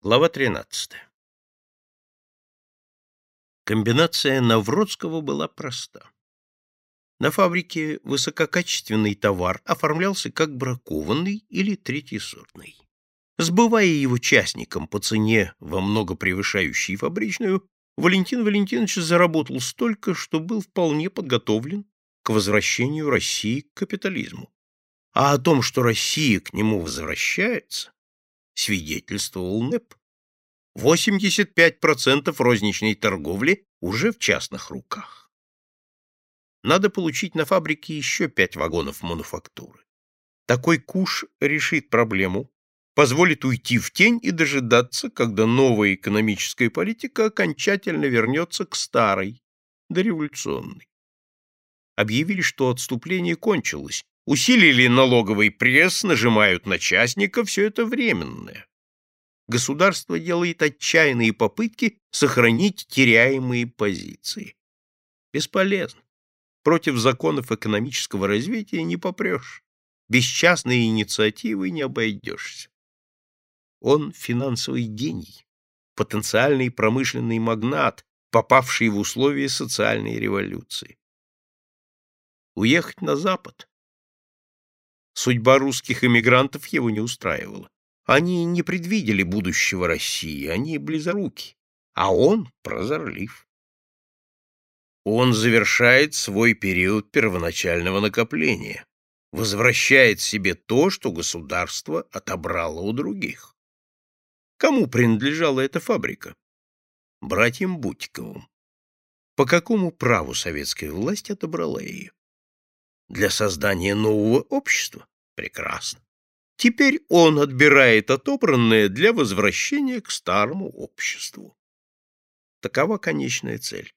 Глава 13. Комбинация Навродского была проста. На фабрике высококачественный товар оформлялся как бракованный или третьесортный. Сбывая его частникам по цене во много превышающей фабричную, Валентин Валентинович заработал столько, что был вполне подготовлен к возвращению России к капитализму. А о том, что Россия к нему возвращается, свидетельствовал НЭП. 85% розничной торговли уже в частных руках. Надо получить на фабрике еще пять вагонов мануфактуры. Такой куш решит проблему, позволит уйти в тень и дожидаться, когда новая экономическая политика окончательно вернется к старой, дореволюционной. Объявили, что отступление кончилось, усилили налоговый пресс, нажимают на частника, все это временное. Государство делает отчаянные попытки сохранить теряемые позиции. Бесполезно. Против законов экономического развития не попрешь. Без частной инициативы не обойдешься. Он финансовый гений, потенциальный промышленный магнат, попавший в условия социальной революции. Уехать на Запад, Судьба русских эмигрантов его не устраивала. Они не предвидели будущего России, они близоруки, а он прозорлив. Он завершает свой период первоначального накопления, возвращает себе то, что государство отобрало у других. Кому принадлежала эта фабрика? Братьям Бутиковым. По какому праву советская власть отобрала ее? Для создания нового общества? Прекрасно. Теперь он отбирает отобранное для возвращения к старому обществу. Такова конечная цель.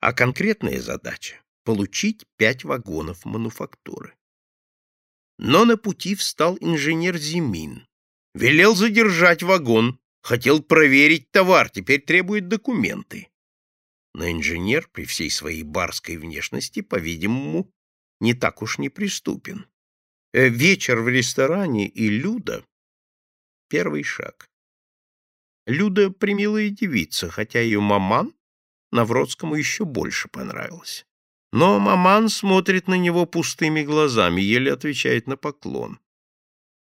А конкретная задача — получить пять вагонов мануфактуры. Но на пути встал инженер Зимин. Велел задержать вагон, хотел проверить товар, теперь требует документы. Но инженер при всей своей барской внешности, по-видимому, не так уж неприступен. Э, вечер в ресторане и Люда — первый шаг. Люда — примилая девица, хотя ее маман Навродскому еще больше понравилась. Но маман смотрит на него пустыми глазами, еле отвечает на поклон.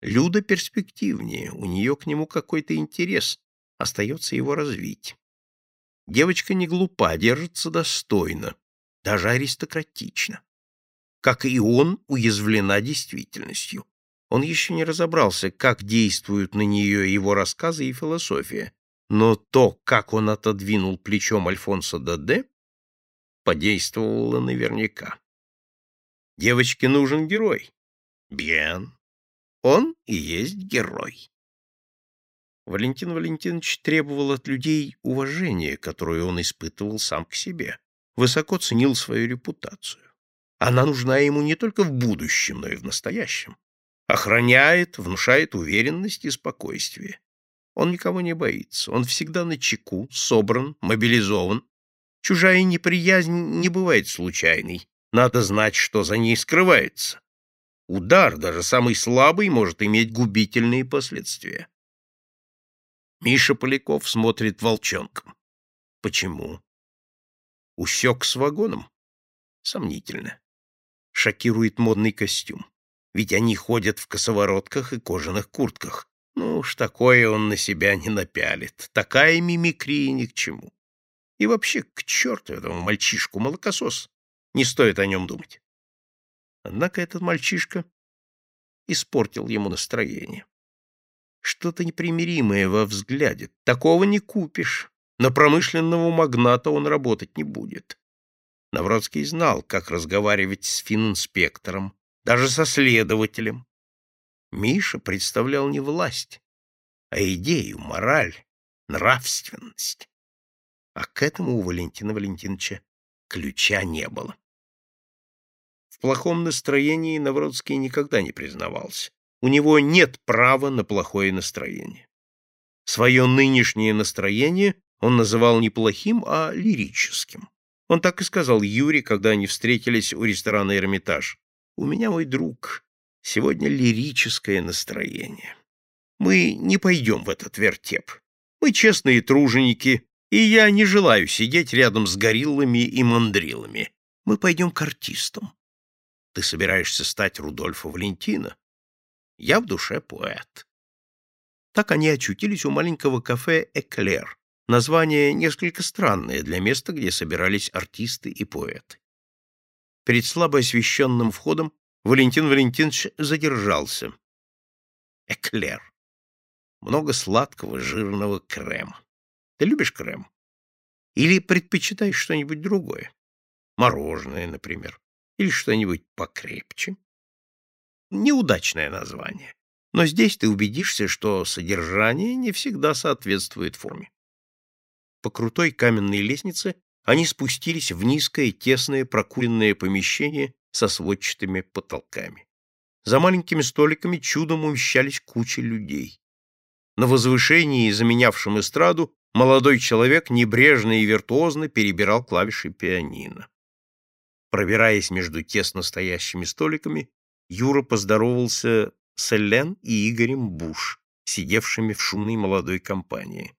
Люда перспективнее, у нее к нему какой-то интерес, остается его развить. Девочка не глупа, держится достойно, даже аристократично как и он, уязвлена действительностью. Он еще не разобрался, как действуют на нее его рассказы и философия, но то, как он отодвинул плечом Альфонса Даде, подействовало наверняка. Девочке нужен герой. Бьен. Он и есть герой. Валентин Валентинович требовал от людей уважения, которое он испытывал сам к себе, высоко ценил свою репутацию. Она нужна ему не только в будущем, но и в настоящем. Охраняет, внушает уверенность и спокойствие. Он никого не боится, он всегда на чеку, собран, мобилизован. Чужая неприязнь не бывает случайной, надо знать, что за ней скрывается. Удар, даже самый слабый, может иметь губительные последствия. Миша Поляков смотрит волчонком. Почему? Усек с вагоном? Сомнительно шокирует модный костюм. Ведь они ходят в косоворотках и кожаных куртках. Ну уж такое он на себя не напялит. Такая мимикрия ни к чему. И вообще, к черту этому мальчишку, молокосос. Не стоит о нем думать. Однако этот мальчишка испортил ему настроение. Что-то непримиримое во взгляде. Такого не купишь. На промышленного магната он работать не будет. Навродский знал, как разговаривать с фининспектором, даже со следователем. Миша представлял не власть, а идею, мораль, нравственность. А к этому у Валентина Валентиновича ключа не было. В плохом настроении Навродский никогда не признавался. У него нет права на плохое настроение. Свое нынешнее настроение он называл не плохим, а лирическим. Он так и сказал Юре, когда они встретились у ресторана «Эрмитаж». «У меня, мой друг, сегодня лирическое настроение. Мы не пойдем в этот вертеп. Мы честные труженики, и я не желаю сидеть рядом с гориллами и мандрилами. Мы пойдем к артистам. Ты собираешься стать Рудольфо Валентино? Я в душе поэт. Так они очутились у маленького кафе «Эклер». Название несколько странное для места, где собирались артисты и поэты. Перед слабо освещенным входом Валентин Валентинович задержался. Эклер. Много сладкого, жирного крема. Ты любишь крем? Или предпочитаешь что-нибудь другое? Мороженое, например. Или что-нибудь покрепче? Неудачное название. Но здесь ты убедишься, что содержание не всегда соответствует форме. По крутой каменной лестнице они спустились в низкое, тесное, прокуренное помещение со сводчатыми потолками. За маленькими столиками чудом умещались кучи людей. На возвышении, заменявшем эстраду, молодой человек небрежно и виртуозно перебирал клавиши пианино. Пробираясь между тесно стоящими столиками, Юра поздоровался с Элен и Игорем Буш, сидевшими в шумной молодой компании.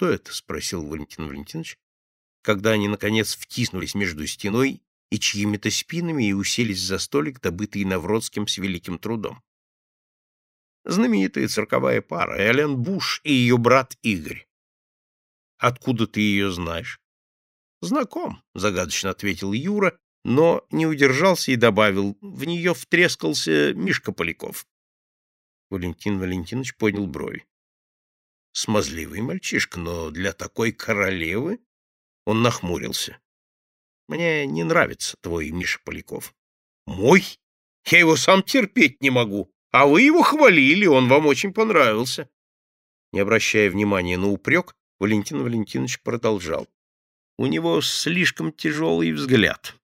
«Кто это?» — спросил Валентин Валентинович, когда они, наконец, втиснулись между стеной и чьими-то спинами и уселись за столик, добытый Навродским с великим трудом. Знаменитая цирковая пара, Элен Буш и ее брат Игорь. Откуда ты ее знаешь? Знаком, загадочно ответил Юра, но не удержался и добавил, в нее втрескался Мишка Поляков. Валентин Валентинович поднял брови. Смазливый мальчишка, но для такой королевы он нахмурился. Мне не нравится твой Миша Поляков. Мой? Я его сам терпеть не могу. А вы его хвалили, он вам очень понравился. Не обращая внимания на упрек, Валентин Валентинович продолжал. У него слишком тяжелый взгляд.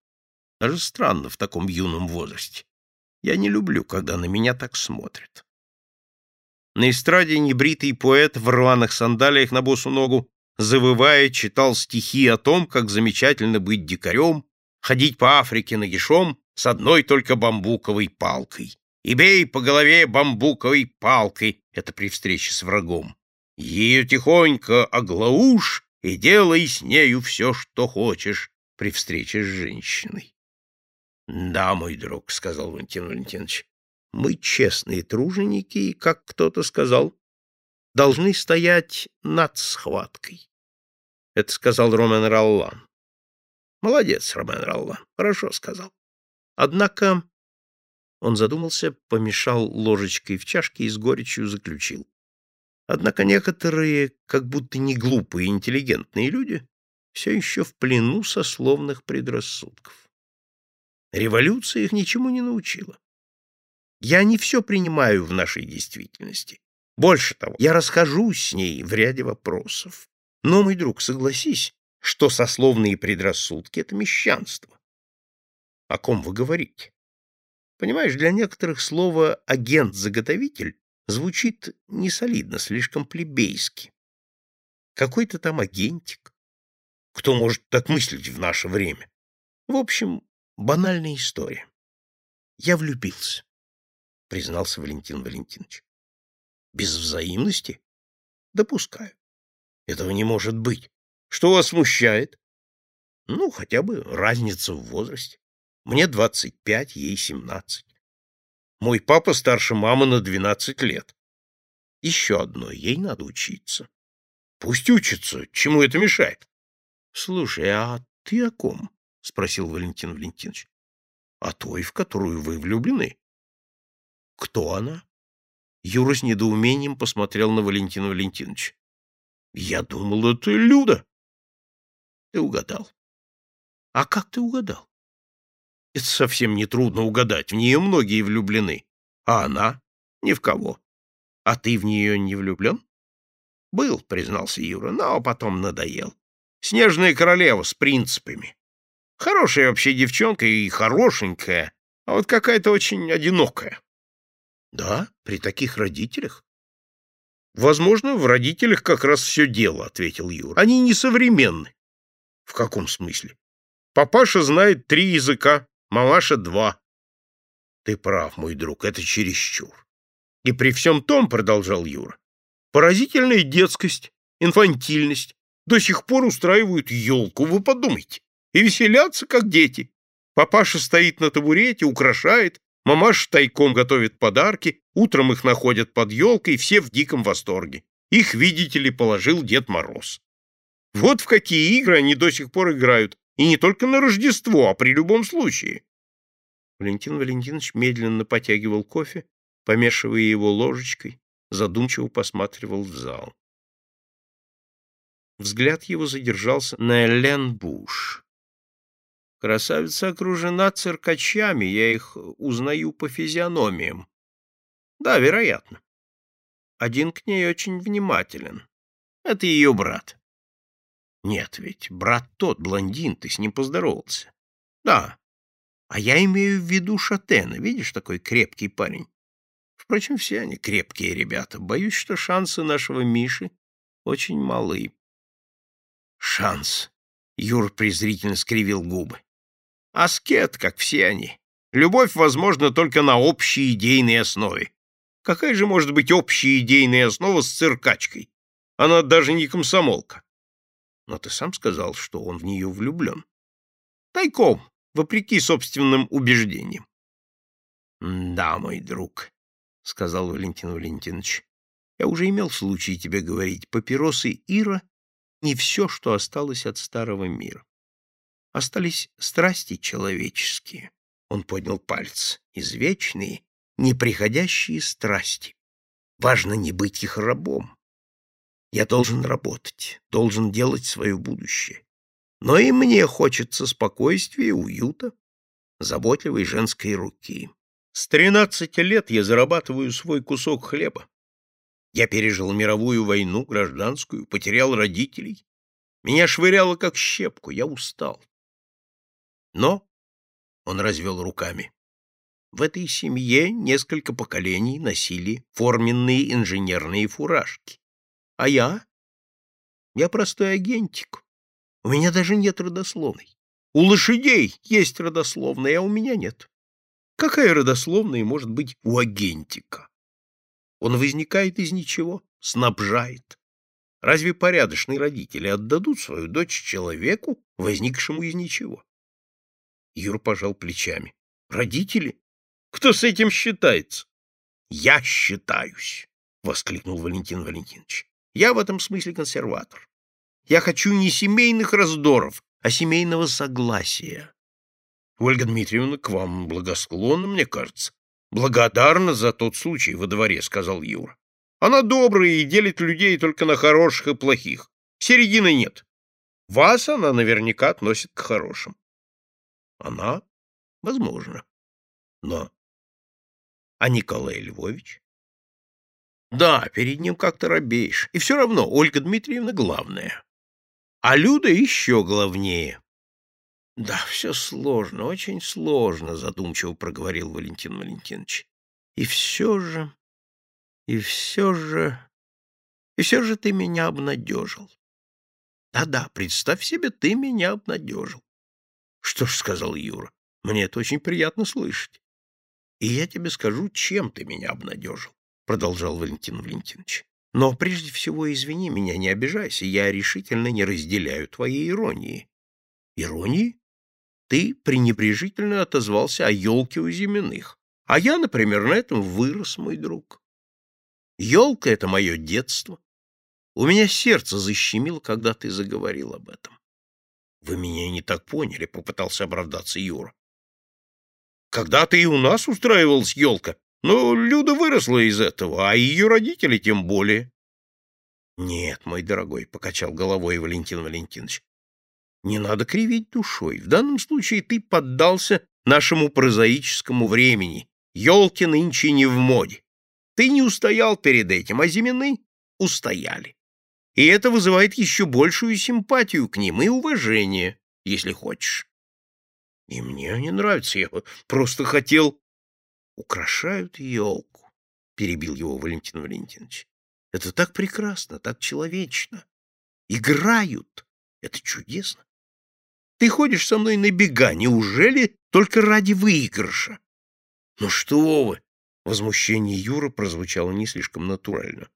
Даже странно в таком юном возрасте. Я не люблю, когда на меня так смотрят. На эстраде небритый поэт в рваных сандалиях на босу ногу завывая, читал стихи о том, как замечательно быть дикарем, ходить по Африке нагишом с одной только бамбуковой палкой. И бей по голове бамбуковой палкой, это при встрече с врагом. Ее тихонько оглаушь и делай с нею все, что хочешь при встрече с женщиной. — Да, мой друг, — сказал Валентин Валентинович, — мы честные труженики и, как кто-то сказал, должны стоять над схваткой. Это сказал Ромен Роллан. Молодец, Ромен Роллан, хорошо сказал. Однако он задумался, помешал ложечкой в чашке и с горечью заключил. Однако некоторые, как будто не глупые, интеллигентные люди, все еще в плену сословных предрассудков. Революция их ничему не научила. Я не все принимаю в нашей действительности. Больше того, я расхожусь с ней в ряде вопросов. Но, мой друг, согласись, что сословные предрассудки — это мещанство. О ком вы говорите? Понимаешь, для некоторых слово «агент-заготовитель» звучит несолидно, слишком плебейски. Какой-то там агентик. Кто может так мыслить в наше время? В общем, банальная история. Я влюбился, признался Валентин Валентинович. Без взаимности? Допускаю. Этого не может быть. Что вас смущает? Ну, хотя бы разница в возрасте. Мне двадцать пять, ей семнадцать. Мой папа старше мамы на двенадцать лет. Еще одно, ей надо учиться. Пусть учится, чему это мешает? Слушай, а ты о ком? — спросил Валентин Валентинович. — О той, в которую вы влюблены. — Кто она? Юра с недоумением посмотрел на Валентина Валентиновича. Я думал, это Люда. Ты угадал. А как ты угадал? Это совсем не трудно угадать. В нее многие влюблены. А она? Ни в кого. А ты в нее не влюблен? Был, признался Юра, но потом надоел. Снежная королева с принципами. Хорошая вообще девчонка и хорошенькая, а вот какая-то очень одинокая. Да, при таких родителях. Возможно, в родителях как раз все дело, ответил Юра. Они несовременны. В каком смысле? Папаша знает три языка, мамаша два. Ты прав, мой друг, это чересчур. И при всем том, продолжал Юра, Поразительная детскость, инфантильность. До сих пор устраивают елку, вы подумайте. И веселятся, как дети. Папаша стоит на табурете, украшает, мамаша тайком готовит подарки, утром их находят под елкой, все в диком восторге. Их, видите ли, положил Дед Мороз. Вот в какие игры они до сих пор играют, и не только на Рождество, а при любом случае. Валентин Валентинович медленно потягивал кофе, помешивая его ложечкой, задумчиво посматривал в зал. Взгляд его задержался на Элен Буш. Красавица окружена циркачами, я их узнаю по физиономиям. Да, вероятно. Один к ней очень внимателен. Это ее брат. Нет, ведь брат тот, блондин, ты с ним поздоровался. Да. А я имею в виду Шатена, видишь, такой крепкий парень. Впрочем, все они крепкие ребята. Боюсь, что шансы нашего Миши очень малы. Шанс. Юр презрительно скривил губы. Аскет, как все они. Любовь возможна только на общей идейной основе. Какая же может быть общая идейная основа с циркачкой? Она даже не комсомолка. Но ты сам сказал, что он в нее влюблен. Тайком, вопреки собственным убеждениям. — Да, мой друг, — сказал Валентин Валентинович, — я уже имел случай тебе говорить, папиросы Ира — не все, что осталось от старого мира. Остались страсти человеческие. Он поднял палец. Извечные, неприходящие страсти. Важно не быть их рабом. Я должен работать, должен делать свое будущее. Но и мне хочется спокойствия, уюта, заботливой женской руки. С тринадцати лет я зарабатываю свой кусок хлеба. Я пережил мировую войну, гражданскую, потерял родителей. Меня швыряло как щепку, я устал. Но, — он развел руками, в этой семье несколько поколений носили форменные инженерные фуражки. А я? Я простой агентик. У меня даже нет родословной. У лошадей есть родословная, а у меня нет. Какая родословная может быть у агентика? Он возникает из ничего, снабжает. Разве порядочные родители отдадут свою дочь человеку, возникшему из ничего? Юр пожал плечами. Родители? Кто с этим считается? Я считаюсь, воскликнул Валентин Валентинович. Я в этом смысле консерватор. Я хочу не семейных раздоров, а семейного согласия. Ольга Дмитриевна к вам благосклонна, мне кажется. Благодарна за тот случай во дворе, сказал Юра. Она добрая и делит людей только на хороших и плохих. Середины нет. Вас она наверняка относит к хорошим. Она? Возможно. Но а Николай Львович? Да, перед ним как-то робеешь. И все равно Ольга Дмитриевна главная. А Люда еще главнее. Да, все сложно, очень сложно, задумчиво проговорил Валентин Валентинович. И все же, и все же, и все же ты меня обнадежил. Да-да, представь себе, ты меня обнадежил. Что ж, сказал Юра, мне это очень приятно слышать. И я тебе скажу, чем ты меня обнадежил, продолжал Валентин Валентинович. Но прежде всего извини меня, не обижайся, я решительно не разделяю твоей иронии. Иронии? Ты пренебрежительно отозвался о елке у Зиминых. А я, например, на этом вырос, мой друг. Елка — это мое детство. У меня сердце защемило, когда ты заговорил об этом. — Вы меня не так поняли, — попытался оправдаться Юра. Когда-то и у нас устраивалась елка, но Люда выросла из этого, а ее родители тем более. — Нет, мой дорогой, — покачал головой Валентин Валентинович, — не надо кривить душой. В данном случае ты поддался нашему прозаическому времени. Елки нынче не в моде. Ты не устоял перед этим, а Зимины устояли. И это вызывает еще большую симпатию к ним и уважение, если хочешь. И мне они нравятся, я просто хотел... Украшают елку, перебил его Валентин Валентинович. Это так прекрасно, так человечно. Играют. Это чудесно. Ты ходишь со мной на бега, неужели только ради выигрыша? Ну что вы! Возмущение Юра прозвучало не слишком натурально.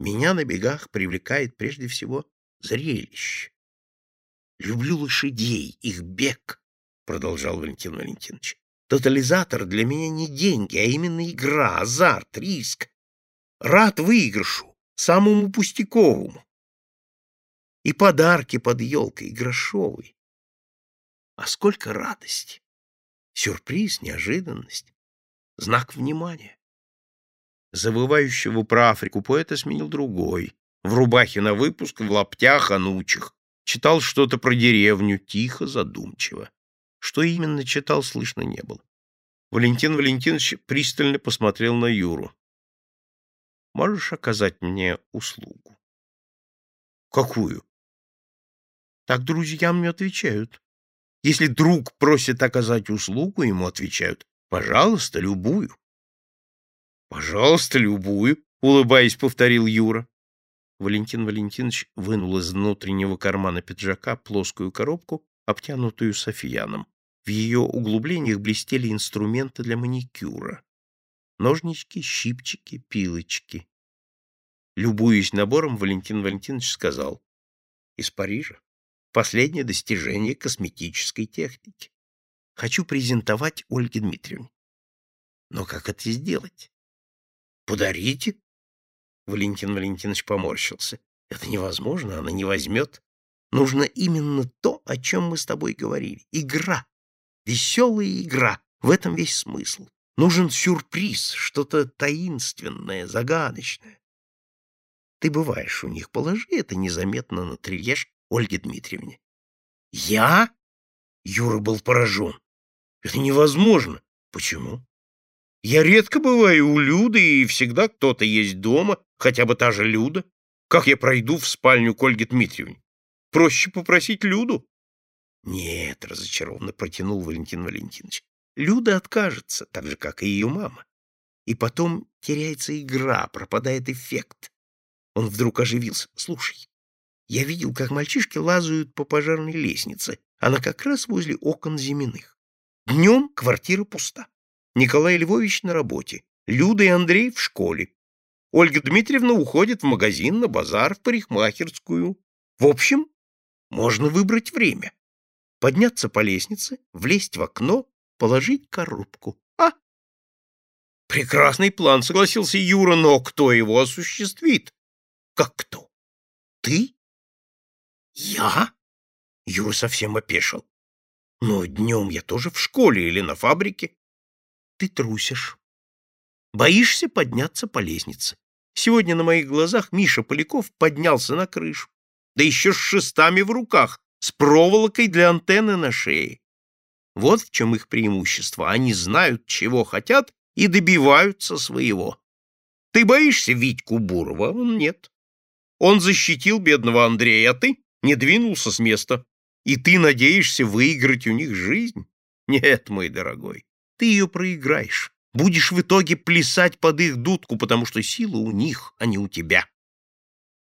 Меня на бегах привлекает прежде всего зрелище. Люблю лошадей, их бег, продолжал Валентин Валентинович. Тотализатор для меня не деньги, а именно игра, азарт, риск. Рад выигрышу, самому пустяковому. И подарки под елкой, грошовые. А сколько радости! Сюрприз, неожиданность, знак внимания. Завывающего про Африку поэта сменил другой. В рубахе на выпуск, в лаптях, анучих. Читал что-то про деревню, тихо, задумчиво. Что именно читал, слышно не было. Валентин Валентинович пристально посмотрел на Юру. «Можешь оказать мне услугу?» «Какую?» «Так друзьям мне отвечают. Если друг просит оказать услугу, ему отвечают, пожалуйста, любую. Пожалуйста, любую, улыбаясь, повторил Юра. Валентин Валентинович вынул из внутреннего кармана пиджака плоскую коробку, обтянутую софьяном. В ее углублениях блестели инструменты для маникюра. Ножнички, щипчики, пилочки. Любуясь набором, Валентин Валентинович сказал. Из Парижа. Последнее достижение косметической техники. Хочу презентовать Ольге Дмитриевне. Но как это сделать? Подарите? Валентин Валентинович поморщился. Это невозможно, она не возьмет. Нужно именно то, о чем мы с тобой говорили. Игра. Веселая игра. В этом весь смысл. Нужен сюрприз, что-то таинственное, загадочное. Ты бываешь у них, положи это незаметно на трильеж Ольге Дмитриевне. Я? Юра был поражен. Это невозможно. Почему? Я редко бываю у Люды, и всегда кто-то есть дома, хотя бы та же Люда. Как я пройду в спальню к Ольге Дмитриевне? Проще попросить Люду. Нет, разочарованно протянул Валентин Валентинович. Люда откажется, так же, как и ее мама. И потом теряется игра, пропадает эффект. Он вдруг оживился. Слушай, я видел, как мальчишки лазают по пожарной лестнице. Она как раз возле окон Зиминых. Днем квартира пуста. Николай Львович на работе, Люда и Андрей в школе. Ольга Дмитриевна уходит в магазин, на базар, в парикмахерскую. В общем, можно выбрать время. Подняться по лестнице, влезть в окно, положить коробку. А? Прекрасный план, согласился Юра, но кто его осуществит? Как кто? Ты? Я? Юра совсем опешил. Но днем я тоже в школе или на фабрике ты трусишь. Боишься подняться по лестнице. Сегодня на моих глазах Миша Поляков поднялся на крышу, да еще с шестами в руках, с проволокой для антенны на шее. Вот в чем их преимущество. Они знают, чего хотят, и добиваются своего. Ты боишься Витьку Бурова? Он нет. Он защитил бедного Андрея, а ты не двинулся с места. И ты надеешься выиграть у них жизнь? Нет, мой дорогой ты ее проиграешь. Будешь в итоге плясать под их дудку, потому что сила у них, а не у тебя.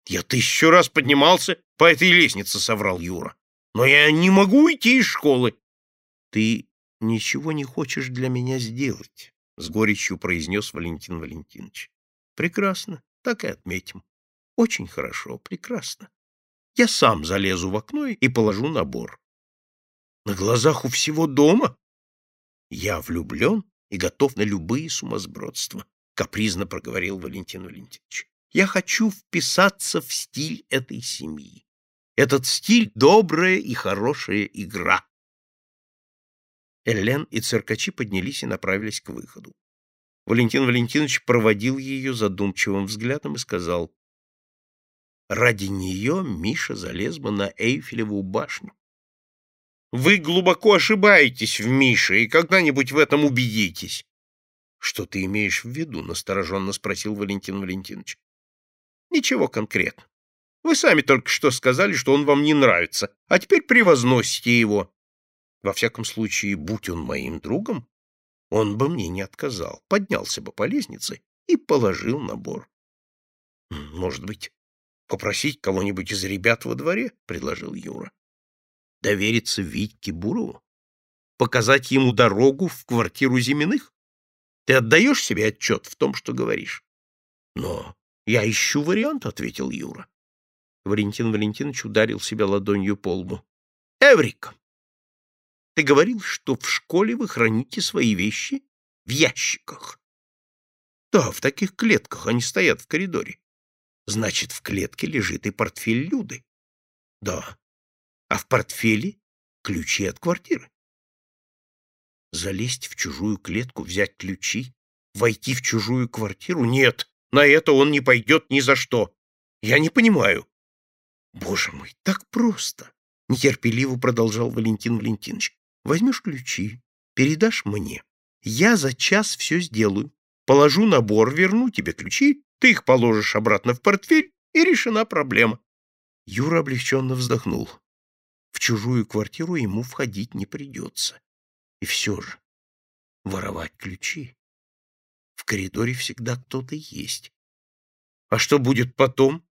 Я тысячу раз поднимался по этой лестнице, соврал Юра. Но я не могу уйти из школы. Ты ничего не хочешь для меня сделать, с горечью произнес Валентин Валентинович. Прекрасно, так и отметим. Очень хорошо, прекрасно. Я сам залезу в окно и положу набор. На глазах у всего дома? Я влюблен и готов на любые сумасбродства, капризно проговорил Валентин Валентинович. Я хочу вписаться в стиль этой семьи. Этот стиль — добрая и хорошая игра. Эллен и циркачи поднялись и направились к выходу. Валентин Валентинович проводил ее задумчивым взглядом и сказал, «Ради нее Миша залез бы на Эйфелеву башню. Вы глубоко ошибаетесь в Мише и когда-нибудь в этом убедитесь. — Что ты имеешь в виду? — настороженно спросил Валентин Валентинович. — Ничего конкретно. Вы сами только что сказали, что он вам не нравится, а теперь превозносите его. Во всяком случае, будь он моим другом, он бы мне не отказал, поднялся бы по лестнице и положил набор. — Может быть, попросить кого-нибудь из ребят во дворе? — предложил Юра. Довериться Витьке Бурову? Показать ему дорогу в квартиру Зиминых? Ты отдаешь себе отчет в том, что говоришь? Но Я ищу вариант, — ответил Юра. Валентин Валентинович ударил себя ладонью по лбу. Эврика! Ты говорил, что в школе вы храните свои вещи в ящиках. Да, в таких клетках они стоят в коридоре. Значит, в клетке лежит и портфель Люды. Да. А в портфеле ключи от квартиры. Залезть в чужую клетку, взять ключи, войти в чужую квартиру? Нет, на это он не пойдет ни за что. Я не понимаю. Боже мой, так просто. Нетерпеливо продолжал Валентин Валентинович. Возьмешь ключи, передашь мне. Я за час все сделаю. Положу набор, верну тебе ключи, ты их положишь обратно в портфель, и решена проблема. Юра облегченно вздохнул. В чужую квартиру ему входить не придется. И все же воровать ключи. В коридоре всегда кто-то есть. А что будет потом?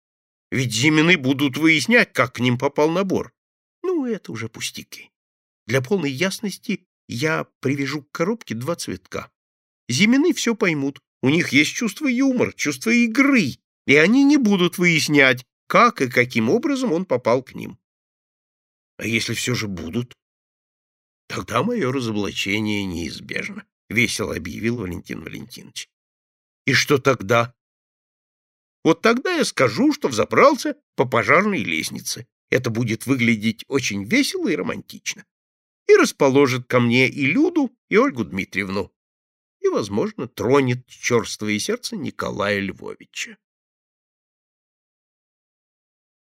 Ведь Зимины будут выяснять, как к ним попал набор. Ну, это уже пустяки. Для полной ясности я привяжу к коробке два цветка. Зимины все поймут. У них есть чувство юмора, чувство игры, и они не будут выяснять, как и каким образом он попал к ним. А если все же будут? Тогда мое разоблачение неизбежно, — весело объявил Валентин Валентинович. И что тогда? Вот тогда я скажу, что взобрался по пожарной лестнице. Это будет выглядеть очень весело и романтично. И расположит ко мне и Люду, и Ольгу Дмитриевну. И, возможно, тронет черствое сердце Николая Львовича.